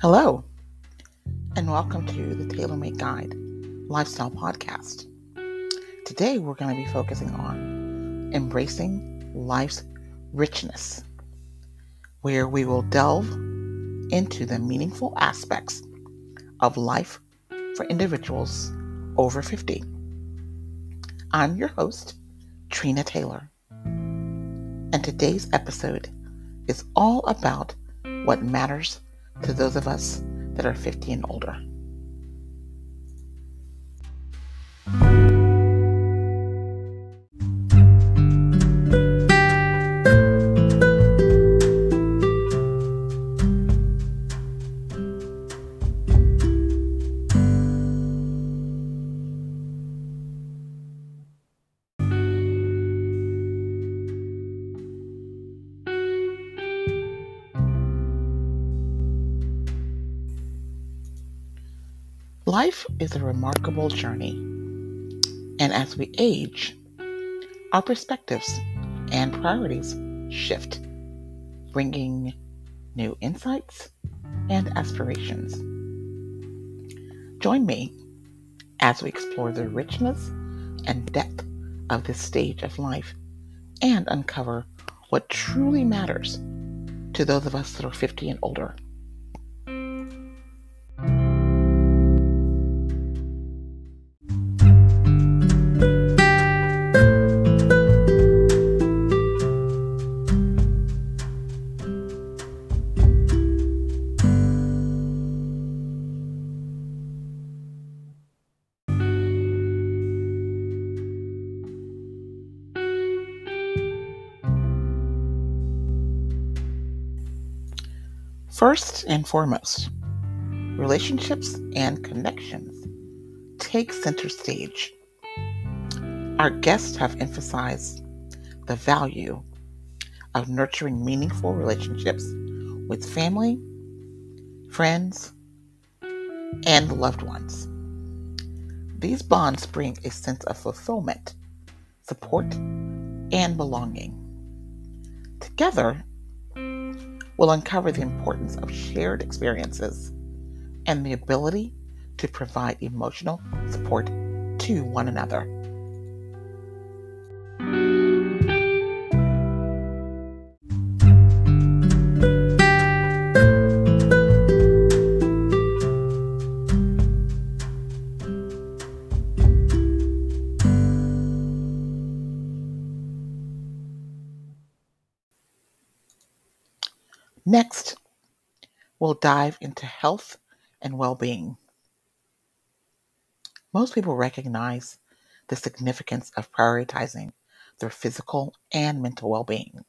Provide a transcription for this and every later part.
Hello, and welcome to the Tailor Made Guide Lifestyle Podcast. Today, we're going to be focusing on embracing life's richness, where we will delve into the meaningful aspects of life for individuals over 50. I'm your host, Trina Taylor, and today's episode is all about what matters to those of us that are 50 and older. Life is a remarkable journey, and as we age, our perspectives and priorities shift, bringing new insights and aspirations. Join me as we explore the richness and depth of this stage of life and uncover what truly matters to those of us that are 50 and older. First and foremost, relationships and connections take center stage. Our guests have emphasized the value of nurturing meaningful relationships with family, friends, and loved ones. These bonds bring a sense of fulfillment, support, and belonging. Together, will uncover the importance of shared experiences and the ability to provide emotional support to one another. Next, we'll dive into health and well being. Most people recognize the significance of prioritizing their physical and mental well being,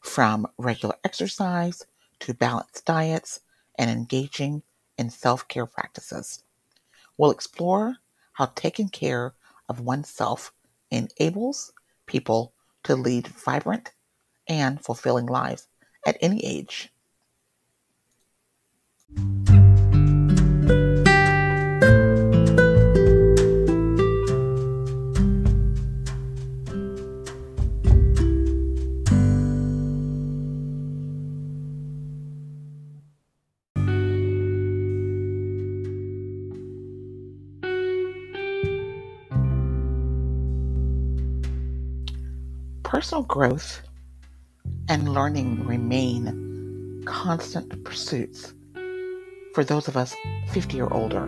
from regular exercise to balanced diets and engaging in self care practices. We'll explore how taking care of oneself enables people to lead vibrant and fulfilling lives at any age. Personal growth and learning remain constant pursuits for those of us 50 or older.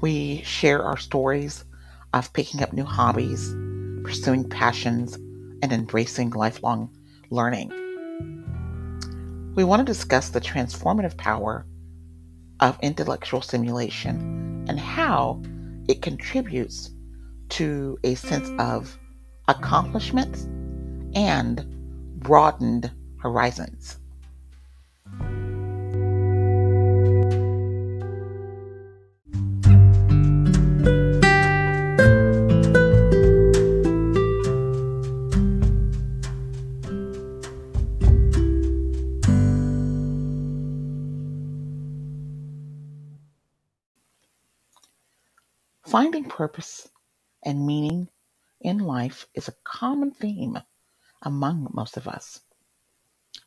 We share our stories of picking up new hobbies, pursuing passions, and embracing lifelong learning. We want to discuss the transformative power of intellectual stimulation and how it contributes to a sense of accomplishment and broadened horizons. Finding purpose and meaning in life is a common theme among most of us.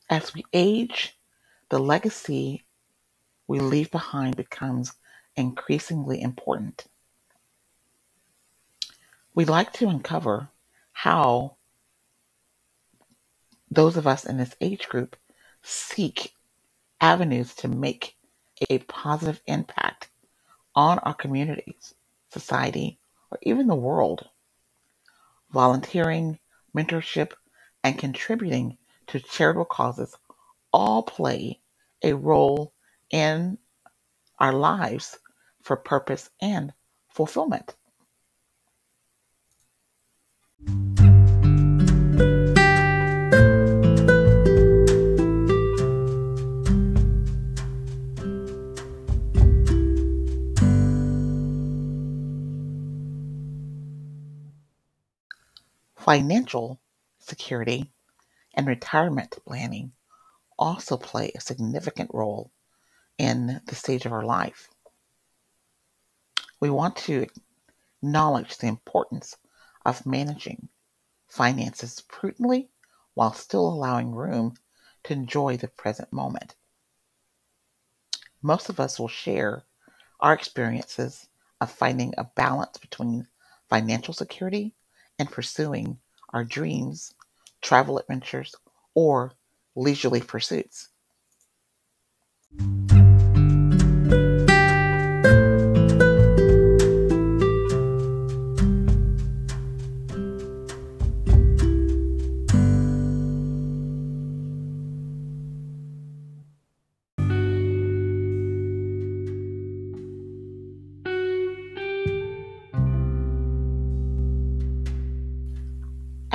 As we age, the legacy we leave behind becomes increasingly important. We'd like to uncover how those of us in this age group seek avenues to make a positive impact on our communities, society, or even the world. Volunteering, mentorship, and contributing to charitable causes all play a role in our lives for purpose and fulfillment. Financial security and retirement planning also play a significant role in the stage of our life. We want to acknowledge the importance of managing finances prudently while still allowing room to enjoy the present moment. Most of us will share our experiences of finding a balance between financial security and pursuing our dreams, travel adventures, or leisurely pursuits.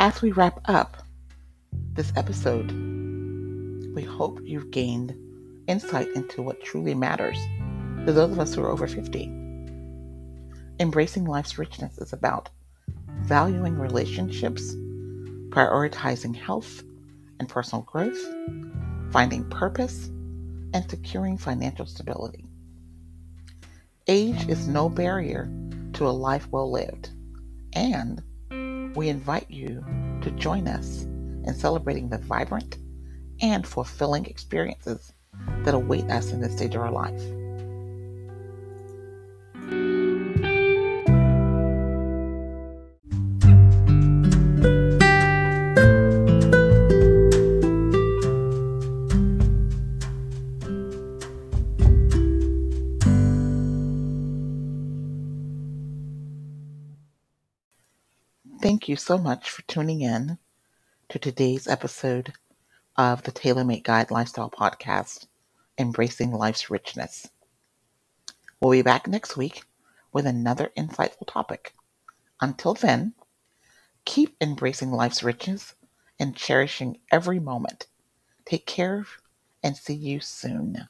As we wrap up this episode, we hope you've gained insight into what truly matters to those of us who are over 50. Embracing life's richness is about valuing relationships, prioritizing health and personal growth, finding purpose, and securing financial stability. Age is no barrier to a life well lived, and we invite you to join us in celebrating the vibrant and fulfilling experiences that await us in this stage of our life. Thank you so much for tuning in to today's episode of the TaylorMade Guide Lifestyle Podcast, Embracing Life's Richness. We'll be back next week with another insightful topic. Until then, keep embracing life's richness and cherishing every moment. Take care and see you soon.